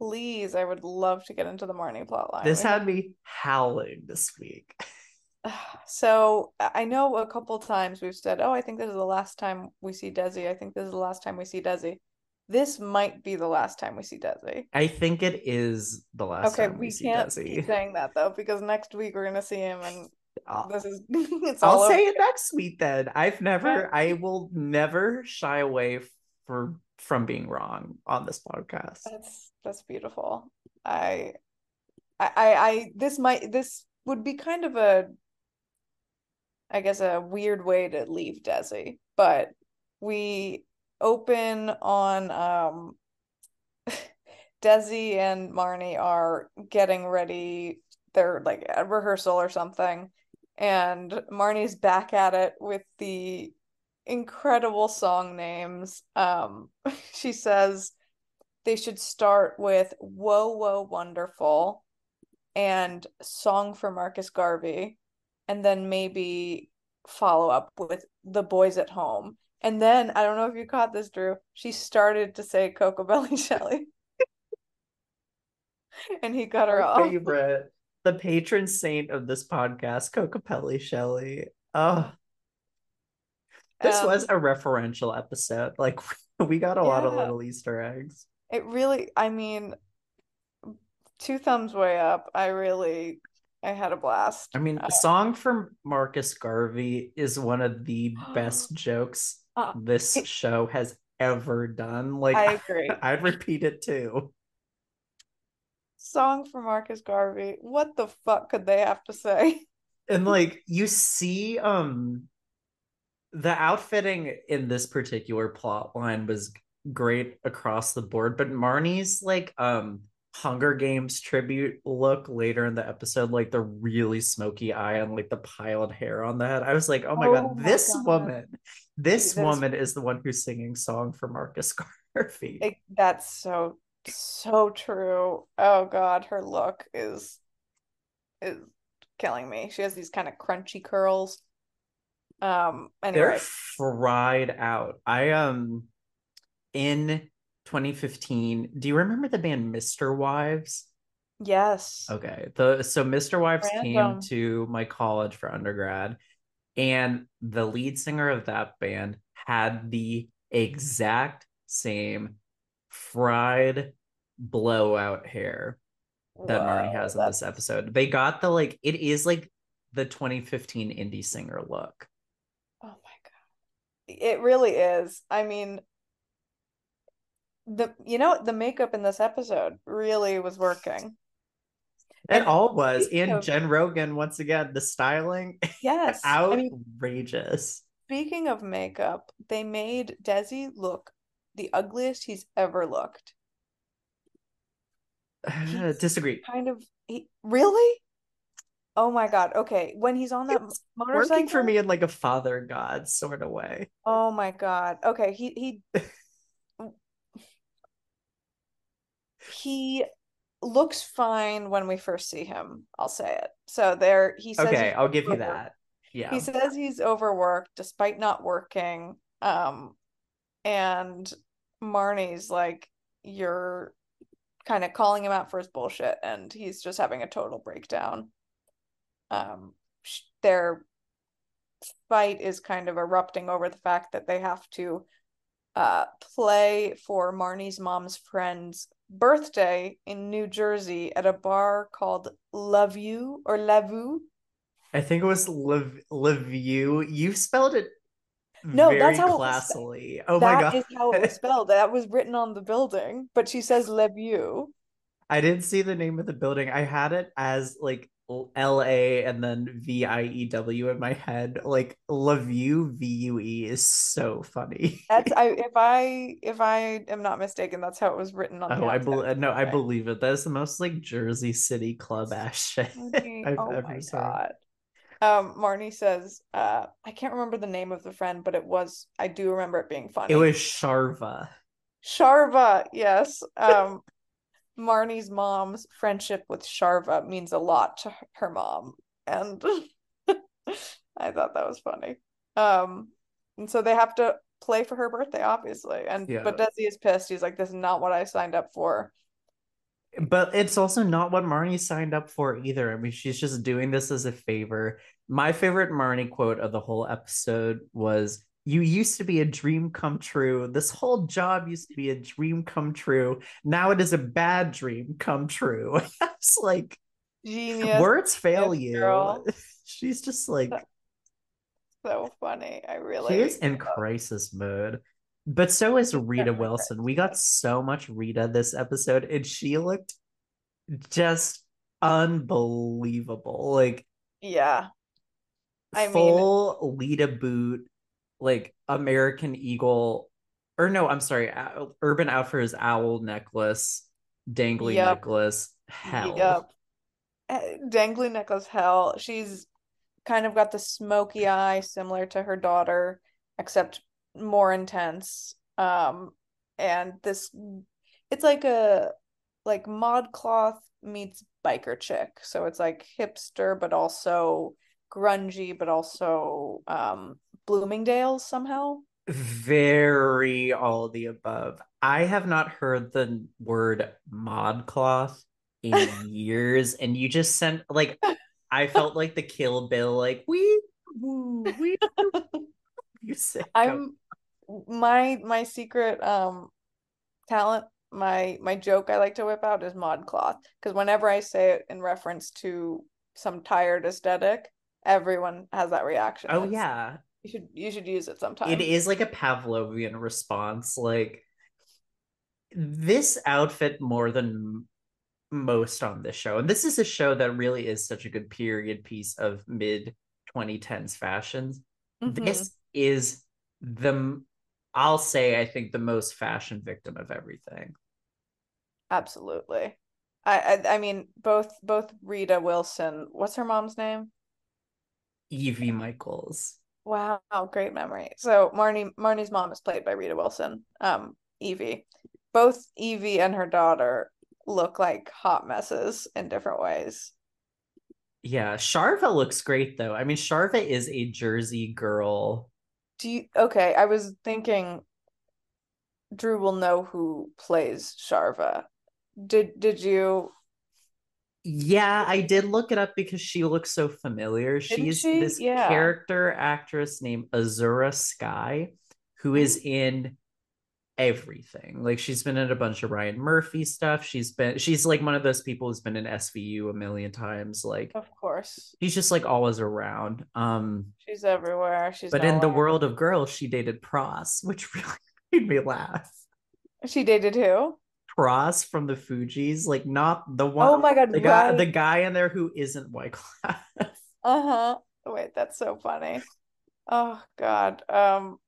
Please, I would love to get into the Marnie plotline. This had me howling this week. So I know a couple times we've said, "Oh, I think this is the last time we see Desi. I think this is the last time we see Desi." This might be the last time we see Desi. I think it is the last Okay, time we, we see can't Desi. keep saying that though, because next week we're gonna see him, and I'll, this is it's I'll say it next week then. I've never, I will never shy away for from being wrong on this podcast. That's that's beautiful. I, I, I, I this might this would be kind of a, I guess a weird way to leave Desi, but we open on um, Desi and Marnie are getting ready. They're like at rehearsal or something, and Marnie's back at it with the incredible song names. Um, she says they should start with Whoa Whoa Wonderful and Song for Marcus Garvey, and then maybe follow up with The Boys at Home. And then I don't know if you caught this, Drew. She started to say Coco Belly Shelley. and he cut her off. favorite, the patron saint of this podcast, Cocapelli Shelley. Oh, this Um, was a referential episode. Like we got a lot of little Easter eggs. It really, I mean, two thumbs way up. I really, I had a blast. I mean, Uh, song from Marcus Garvey is one of the best jokes Uh, this show has ever done. Like I agree. I'd repeat it too. Song for Marcus Garvey. What the fuck could they have to say? And like you see um the outfitting in this particular plot line was great across the board, but Marnie's like um Hunger Games tribute look later in the episode, like the really smoky eye and like the piled hair on the head. I was like, oh my Oh god, my this God. woman, this Dude, that is- woman is the one who's singing song for Marcus Garvey. It, that's so so true. Oh God, her look is is killing me. She has these kind of crunchy curls. Um. They're fried out. I um in 2015, do you remember the band MisterWives? yes. Okay. The so MisterWives came to my college for undergrad, and the lead singer of that band had the exact same fried blowout hair that Marnie has in this episode. They got the like it is like the 2015 indie singer look. Oh my God. It really is. I mean, the you know the makeup in this episode really was working. It And all was. And Jenn Rogien, once again, the styling Yes. I mean, outrageous. speaking of makeup, they made Desi look the ugliest he's ever looked. He's- Disagree. Kind of he, really? Oh my God. Okay, when he's on that It's motorcycle. Working for me in like a father god sort of way. Oh my God. Okay, he he he looks fine when we first see him. I'll say it. So there he says Okay, I'll give you that. Yeah. He says he's overworked despite not working. Um, and Marnie's like, you're kind of calling him out for his bullshit, and he's just having a total breakdown. Um, sh- they're fight is kind of erupting over the fact that they have to uh, play for Marnie's mom's friend's birthday in New Jersey at a bar called Love You or Lavu. I think it was Lev Levue. You spelled it No, very that's how it was classily. Oh my god. is how it was spelled. That was written on the building, but she says Lavu. I didn't see the name of the building. I had it as like L A and then V I E W in my head. Like Levue V U E is so funny. That's I if I if I am not mistaken, that's how it was written on the Oh, I believe no, I believe it. That is the most like Jersey City club ass shit Okay. I've Oh ever my seen. God. Um, Marnie says, uh, I can't remember the name of the friend, but it was, I do remember it being funny. It was Sharva. Sharva, yes. Um, Marnie's mom's friendship with Sharva means a lot to her- mom, and I thought that was funny. Um, and so they have to play for her birthday, obviously. And Yeah. but Desi is pissed. He's like, "This is not what I signed up for." But it's also not what Marnie signed up for either. I mean, she's just doing this as a favor. My favorite Marnie quote of the whole episode was You used to be a dream come true. This whole job used to be a dream come true. Now it is a bad dream come true. It's like Genius, words fail you. girl. She's just like so funny. I really she is in crisis mode. But so is Rita Wilson. We got so much Rita this episode, and she looked just unbelievable. Like yeah. I mean- full Lita boot, like American Eagle, or no, I'm sorry, Urban Outfitters owl necklace, dangly Yep. necklace. Hell, Yep. Eh, Dangly necklace hell. She's kind of got the smoky eye similar to her daughter, except more intense. Um, and this it's like a like mod cloth meets biker chick. So it's like hipster but also grungy but also um Bloomingdale's somehow. very all the above. I have not heard the word modcloth in years, and you just sent like I felt like the Kill Bill, like we we you sick. I'm my my secret um talent my my joke I like to whip out is ModCloth because whenever I say it in reference to some tired aesthetic, everyone has that reaction. Oh It's- yeah, you should you should use it sometime. it is like a Pavlovian response. Like this outfit more than most on this show, and this is a show that really is such a good period piece of mid 2010s fashions. Mhm. this is the I'll say I think the most fashion victim of everything. Absolutely. I, I I mean both both Rita Wilson, what's her mom's name? Evie Michaels. Wow, great memory. So Marnie Marnie's mom is played by Rita Wilson, um, Evie. Both Evie and her daughter look like hot messes in different ways. Yeah, Sharva looks great though. I mean, Sharva is a Jersey girl. Do you okay, I was thinking Drew will know who plays Sharva. Did did you Yeah, I did look it up because she looks so familiar. Didn't She's she? this Yeah. character actress named Azura Skye, who is Mm-hmm. in everything. Like she's been in a bunch of Ryan Murphy stuff. She's been she's like one of those people who's been in SVU a million times. Like of course. she's just like always around. Um She's everywhere. She's but in the world of girls, she dated Pras, which really made me laugh. She dated who? Pras from the Fugees, like not the one Oh my god, the guy, the guy in there who isn't Wyclef. Uh-huh. Wait, that's so funny. Oh God. Um,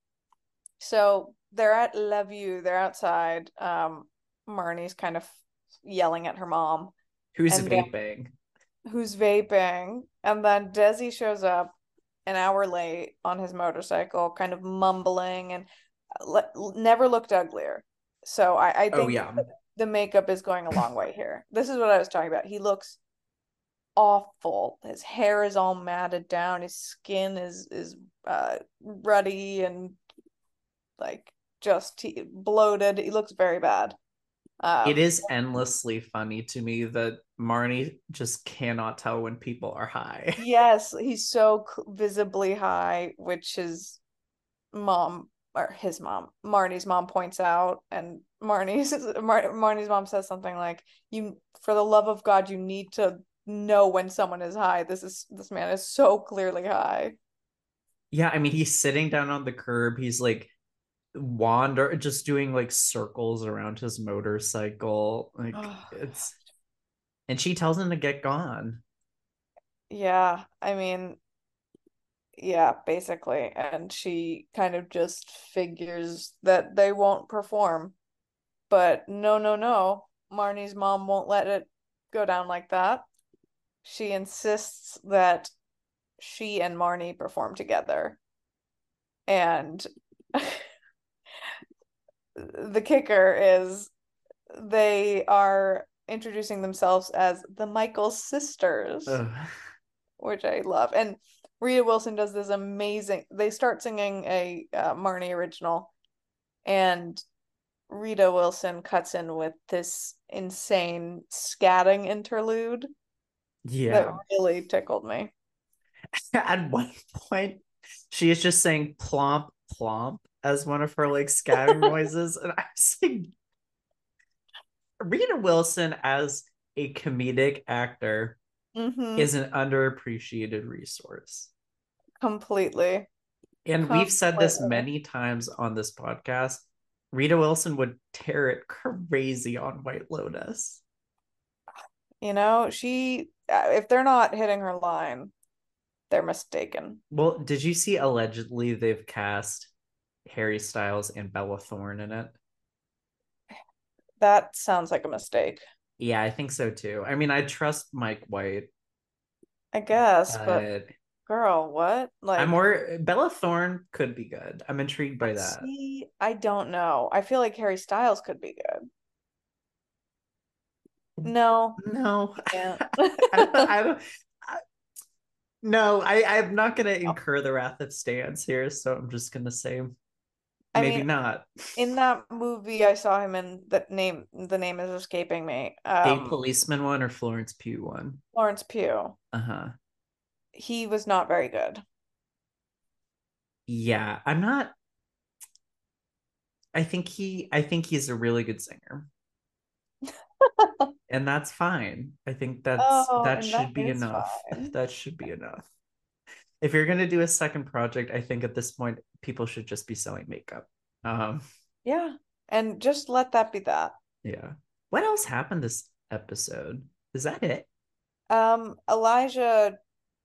so they're at Love You. they're outside. Um, Marnie's kind of yelling at her mom, who's vaping. who's vaping, and then Desi shows up an hour late on his motorcycle, kind of mumbling and le never looked uglier. So I, I Oh think yeah. the makeup is going a long way here. This is what I was talking about. He looks awful. His hair is all matted down. His skin is is uh ruddy and like just he, bloated. He looks very bad. Um, it is endlessly funny to me that Marnie just cannot tell when people are high. Yes, he's so visibly high, which his mom or his mom, Marnie's mom points out, and Marnie's Mar- Marnie's mom says something like, "You, for the love of God, you need to know when someone is high. This is this man is so clearly high." Yeah, I mean, he's sitting down on the curb. He's like wander, just doing like circles around his motorcycle. Like oh, it's, and she tells him to get gone. Yeah, I mean, yeah, basically. And she kind of just figures that they won't perform. But no, no, no. Marnie's mom won't let it go down like that. She insists that she and Marnie perform together. And the kicker is they are introducing themselves as the Michael sisters, Ugh. which I love. And Rita Wilson does this amazing. They start singing a uh, Marnie original, and Rita Wilson cuts in with this insane scatting interlude. Yeah, that really tickled me. At one point, she is just saying "plomp plomp" as one of her like scatting noises, and I was like, Rita Wilson as a comedic actor mm-hmm. is an underappreciated resource. Completely. And Completely. we've said this many times on this podcast. Rita Wilson would tear it crazy on White Lotus. You know, she uh, if they're not hitting her line, they're mistaken. Well, did you see allegedly they've cast Harry Styles and Bella Thorne in it? That sounds like a mistake. Yeah, I think so too. I mean, I trust Mike White. I guess, but, but girl, what? Like I'm more Bella Thorne could be good. I'm intrigued by that. See, I don't know. I feel like Harry Styles could be good. No, no, I, I, don't. I, no, I, I'm not going to incur the wrath of Stans here, so I'm just going to say maybe mean, not. In that movie, I saw him in the name. The name is escaping me. Um, a policeman one or Florence Pugh one. Florence Pugh. Uh huh. He was not very good. Yeah, I'm not. I think he. I think he's a really good singer. and that's fine. I think that's oh, that should that be enough. Fine. That should be enough if you're gonna do a second project, I think at this point people should just be selling makeup. Um, yeah, and just let that be that. Yeah. What else happened this episode? Is that it? Um, Elijah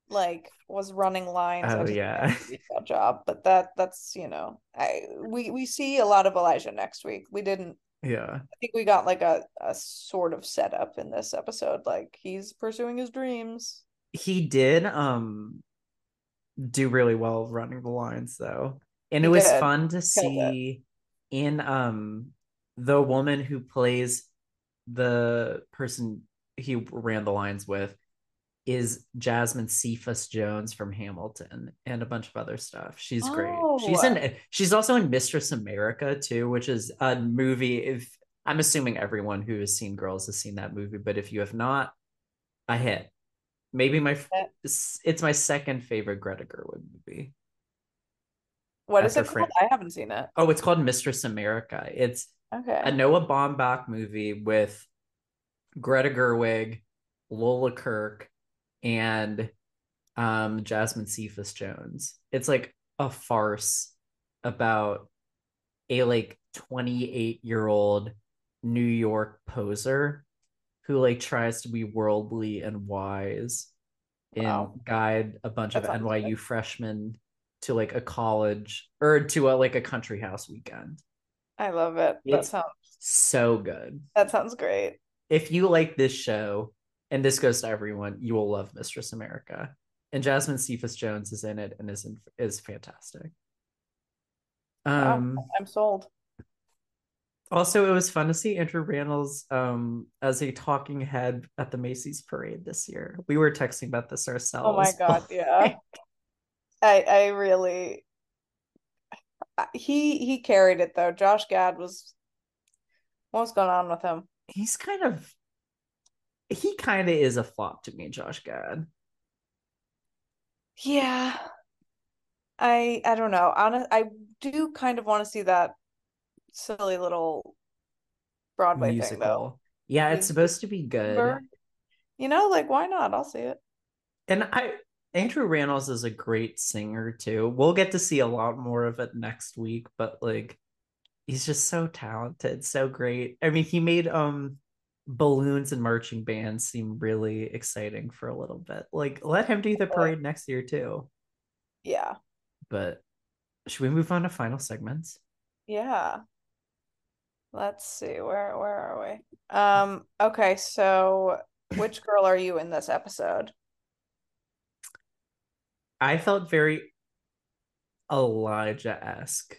like was running lines. Oh yeah, job, but that that's you know, I we we see a lot of Elijah next week. We didn't. Yeah, I think we got like a a sort of setup in this episode. Like he's pursuing his dreams. He did. Um, do really well running the lines though. And it was fun to see in um the woman who plays the person he ran the lines with is Jasmine Cephas Jones from Hamilton and a bunch of other stuff. She's oh. great. She's in she's also in Mistress America too, which is a movie if I'm assuming everyone who has seen Girls has seen that movie, but if you have not, a hit maybe my uh, it's my second favorite Greta Gerwig movie. What is it called? I haven't seen it. Oh, it's called Mistress America. It's okay. a Noah Baumbach movie with Greta Gerwig, Lola Kirke, and um, Jasmine Cephas Jones. It's like a farce about a like 28 year old New York poser who like tries to be worldly and wise and wow. guide a bunch of NYU good. freshmen to like a college or to a like a country house weekend. I love it. It's that sounds so good. That sounds great. If you like this show, and this goes to everyone, you will love Mistress America. And Jasmine Cephas Jones is in it and is in, is fantastic. Um, wow, I'm sold. Also, it was fun to see Andrew Rannells um, as a talking head at the Macy's parade this year. We were texting about this ourselves. Oh my god, yeah. I I really he he carried it though. Josh Gad was what was going on with him? He's kind of he kind of is a flop to me, Josh Gad. Yeah. I I don't know. Honest, I do kind of want to see that silly little Broadway Musical. thing though. Yeah, it's supposed to be good. You know, like why not? I'll see it. And I Andrew Rannells is a great singer too. We'll get to see a lot more of it next week, but like he's just so talented, so great. I mean, he made um balloons and marching bands seem really exciting for a little bit. Like let him do the parade next year too. Yeah. But should we move on to final segments? Yeah. Let's see. Where where are we? Um okay, so which girl are you in this episode? I felt very Elijah esque,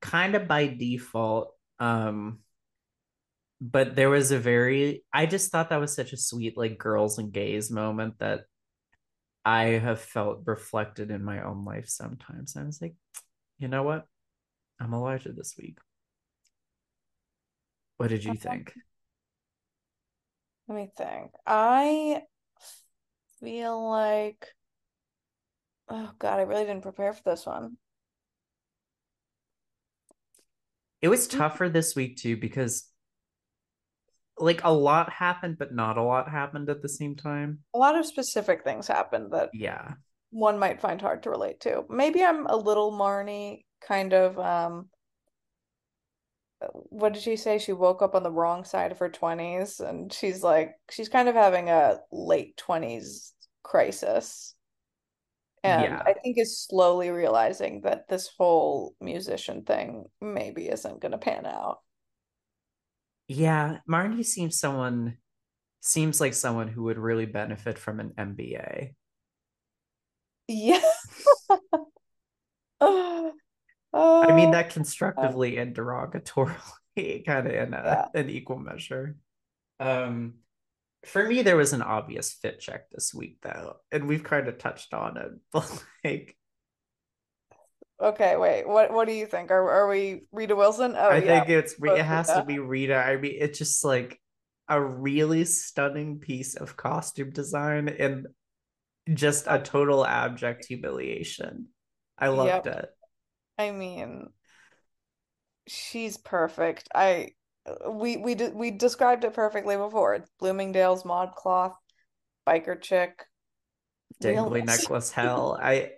kind of by default. Um, but there was a very, I just thought that was such a sweet, like, girls and gays moment that I have felt reflected in my own life sometimes. I was like, you know what? I'm Elijah this week. What did you think? Let me think. I feel like Oh God, I really didn't prepare for this one. It was mm-hmm. tougher this week too because like a lot happened, but not a lot happened at the same time. A lot of specific things happened that yeah one might find hard to relate to. Maybe I'm a little Marnie kind of um what did she say? She woke up on the wrong side of her 20s and she's like she's kind of having a late 20s crisis and yeah. I think is slowly realizing that this whole musician thing maybe isn't going to pan out. Yeah, Marnie seems someone seems like someone who would really benefit from an MBA. Yeah. uh, I mean that constructively uh, and derogatorily, kind of in a, yeah. an equal measure. Um, for me there was an obvious fit check this week though and we've kind of touched on it but like okay wait what what do you think are, are we rita wilson oh i yeah. think it's it has to be rita i mean it's just like a really stunning piece of costume design and just a total abject humiliation i loved yep. it i mean she's perfect i we we we described it perfectly before. It's Bloomingdale's ModCloth, biker chick, dangly necklace hell. I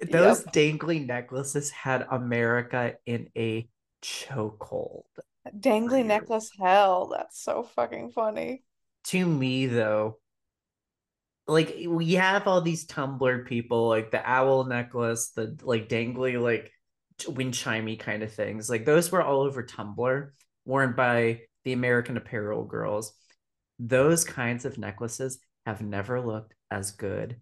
those yep. dangly necklaces had America in a chokehold. Dangly necklace hell. That's so fucking funny. To me, though, like we have all these Tumblr people, like the owl necklace, the like dangly, like wind chimey kind of things. Like those were all over Tumblr worn by the American Apparel girls. Those kinds of necklaces have never looked as good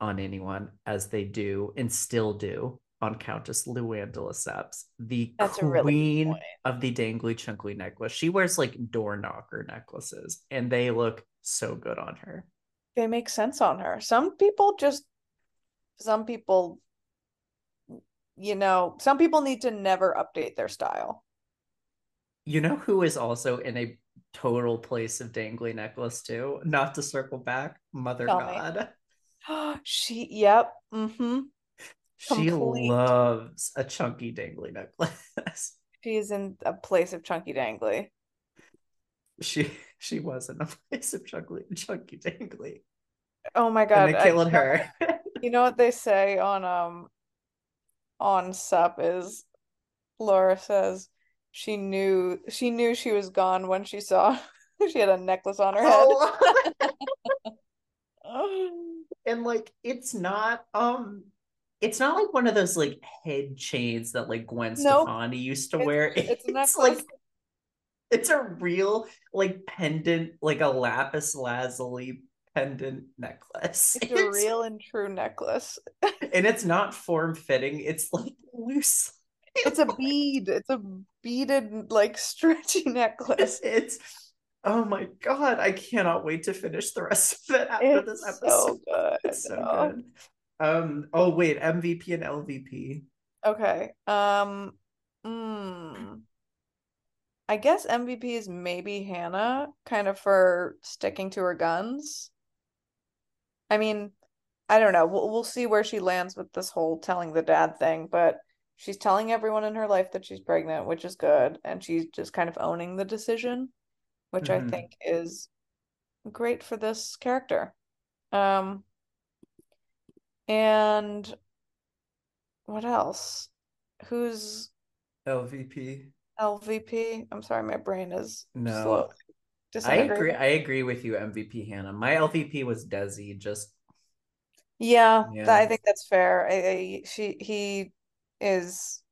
on anyone as they do and still do on Countess Luann de Lesseps, the That's queen really of the dangly chunkly necklace. She wears like door knocker necklaces and they look so good on her. They make sense on her. Some people just some people you know, some people need to never update their style. You know who is also in a total place of dangly necklace too? Not to circle back, Mother Tell God. she yep. Mm-hmm. She loves a chunky dangly necklace. She's in a place of chunky dangly. She she was in a place of chunky chunky dangly. Oh my god. And they killed her. you know what they say on um on SUP is Laura says she knew she knew she was gone when she saw she had a necklace on her head. Oh. And like it's not um it's not like one of those like head chains that like Gwen nope. Stefani used to it's, wear. It's, it's like it's a real like pendant, like a lapis lazuli pendant necklace. It's, it's a real and true necklace. and it's not form fitting, it's like loose it's a bead. It's a beaded, like stretchy necklace. It's oh my god, I cannot wait to finish the rest of it after it's this episode. So good. It's so oh. good. Um. Oh wait, MVP and LVP. Okay. Um. Mm, I guess MVP is maybe Hannah, kind of for sticking to her guns. I mean, I don't know. We'll we'll see where she lands with this whole telling the dad thing, but she's telling everyone in her life that she's pregnant, which is good, and she's just kind of owning the decision, which I Mhm. think is great for this character. Um, and what else? Who's LVP. LVP? I'm sorry, my brain is No. slow I agree. I agree with you, MVP Hannah. My LVP was Desi. Just Yeah, that, I think that's fair. I, I, she he is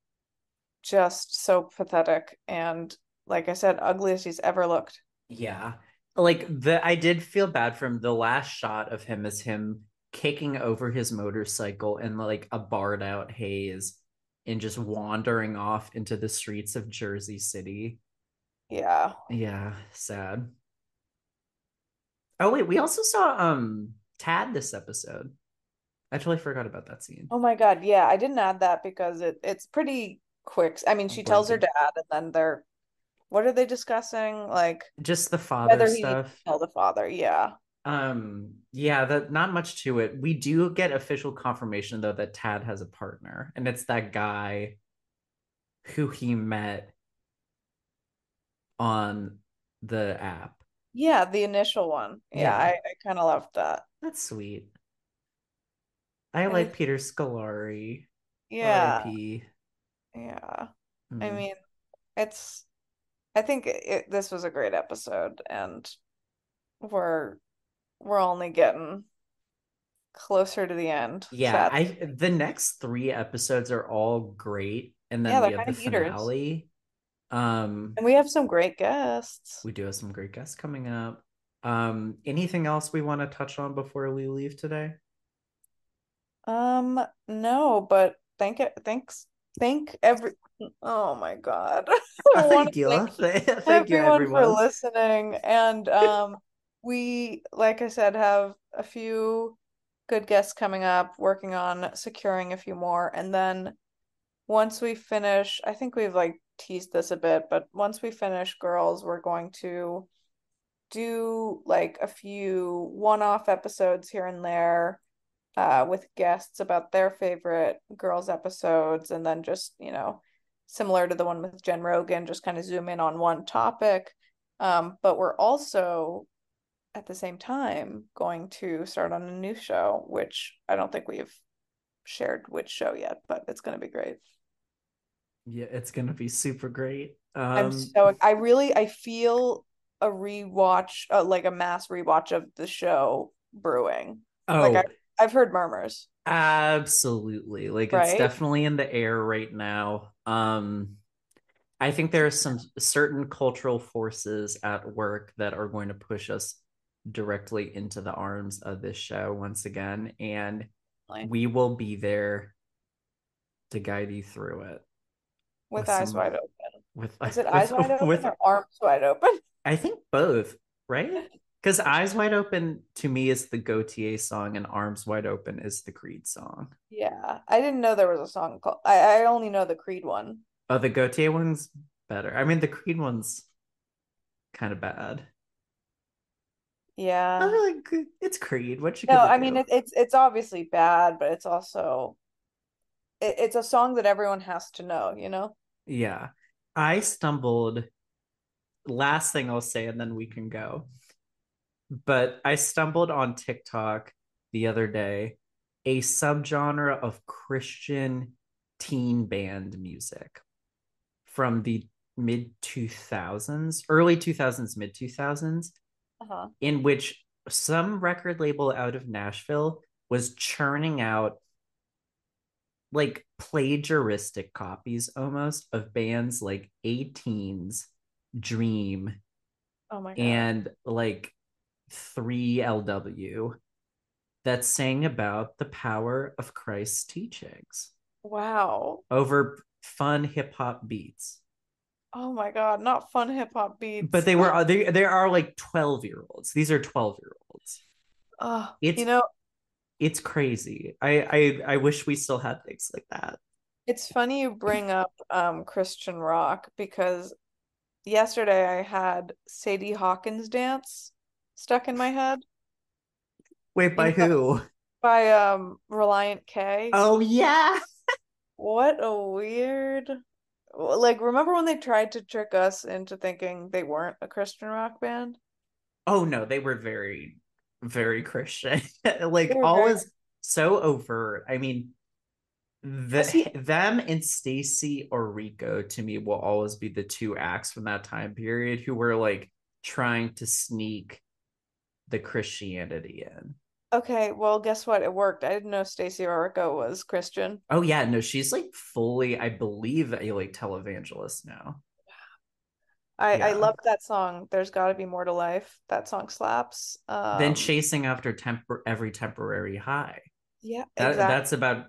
just so pathetic and like I said, ugliest he's ever looked. Yeah. Like the I did feel bad from. The last shot of him as him kicking over his motorcycle in like a barred out haze and just wandering off into the streets of Jersey City. Yeah. Yeah, sad. Oh wait, we also saw um Tad this episode. I totally forgot about that scene. Oh my God, yeah, I didn't add that because it it's pretty quick. I mean, she tells her dad and then they're what are they discussing? Like Just the father whether he stuff. tell the father. Yeah. Um, yeah, that not much to it. We do get official confirmation though that Tad has a partner, and it's that guy who he met on the app. Yeah, the initial one. Yeah, Yeah. I, I kind of loved that. That's sweet. I And like Peter Scolari. yeah, yeah. I Mm. mean, it's I think it, this was a great episode and we're we're only getting closer to the end, Yeah. I the next three episodes are all great, and Yeah, then we have the finale. Um, And we have some great guests. we do have some great guests coming up. Um, anything else we want to touch on before we leave today? Um, no, but thank it thanks thank every oh my God. Thank you. thank Thank you, everyone for listening. And um, we, like I said, have a few good guests coming up, working on securing a few more. And then once we finish, I think we've like teased this a bit, but once we finish Girls, we're going to do like a few one-off episodes here and there uh, with guests about their favorite girls episodes, and then just, you know, similar to the one with Jenn Rogien, just kind of zoom in on one topic. Um, but we're also at the same time going to start on a new show, which I don't think we've shared which show yet, but it's going to be great. Yeah, it's gonna be super great. I'm Um, so I really I feel a rewatch, uh, like a mass rewatch of the show brewing. Like oh, I've heard murmurs, absolutely. Like it's definitely in the air right now. Um, I think there are some certain cultural forces at work that are going to push us directly into the arms of this show once again, and we will be there to guide you through it with with eyes some wide open. with Is it eyes wide open with or arms wide open? I think both, right? Because Eyes Wide Open to me is the Gotye song, and Arms Wide Open is the Creed song. Yeah, I didn't know there was a song called. I I only know the Creed one. Oh, the Gotye one's better. I mean, the Creed one's kind of bad. Yeah. Like, it's Creed. What you No, I mean it, it's it's obviously bad, but it's also it, it's a song that everyone has to know, you know? Yeah, I stumbled. Last thing I'll say, and then we can go. But I stumbled on TikTok the other day, a subgenre of Christian teen band music from the mid 2000s, early 2000s, mid 2000s, Uh-huh. in which some record label out of Nashville was churning out like plagiaristic copies almost of bands like 18s, Dream, Oh my God. and like 3LW that sang about the power of Christ's teachings Wow. over fun hip hop beats. Oh my God, not fun hip hop beats. But they were they there are like 12 year olds. These are 12 year olds. Oh, It's you know, it's crazy. I, I I wish we still had things like that. it's funny you bring up um Christian rock because yesterday I had Sadie Hawkins dance stuck in my head. Wait, by who? by um Relient K. Oh yeah. What a weird like remember when they tried to trick us into thinking they weren't a Christian rock band? Oh no, they were very, very Christian. Like were very always so overt. I mean, the see them and Stacie Orrico to me will always be the two acts from that time period who were like trying to sneak the Christianity in. okay, well guess what? It worked. I didn't know Stacie Orrico was Christian. Oh yeah, no, she's like fully, I believe, a like televangelist now. I I love that song. There's Gotta Be More to Life. That song slaps. Then Um chasing after tempor every temporary high. yeah, That exactly. that's about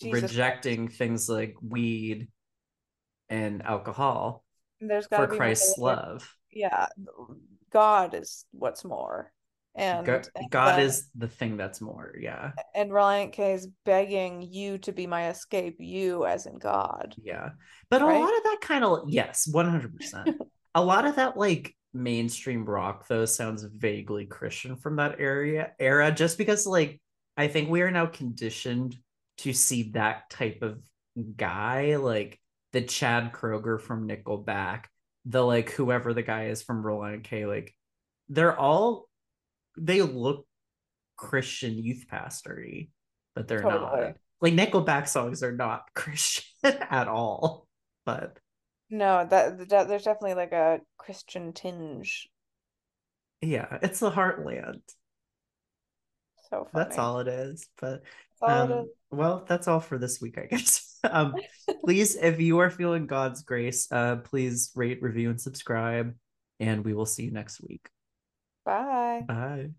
Jesus Christ. rejecting things like weed and alcohol There's for More to Christ's love. Yeah, God is what's more. And Go- and God then is the thing that's more. Yeah. and Relient K is begging you to be my escape, you as in God, Yeah. But a lot of that kind of, yes, 100%. A lot of that, like, mainstream rock, though, sounds vaguely Christian from that area era, just because, like, I think we are now conditioned to see that type of guy, like the Chad Kroeger from Nickelback, the, like, whoever the guy is from Relient K, like, they're all, they look Christian youth pastory, but they're not. Totally. Like Nickelback songs are not Christian at all. But No, that, that there's definitely like a Christian tinge. yeah, it's the heartland. So That's all it is. But all it um, well, that's all for this week, I guess. um, please, if you are feeling God's grace, uh, please rate, review, and subscribe, and we will see you next week. Bye. Bye.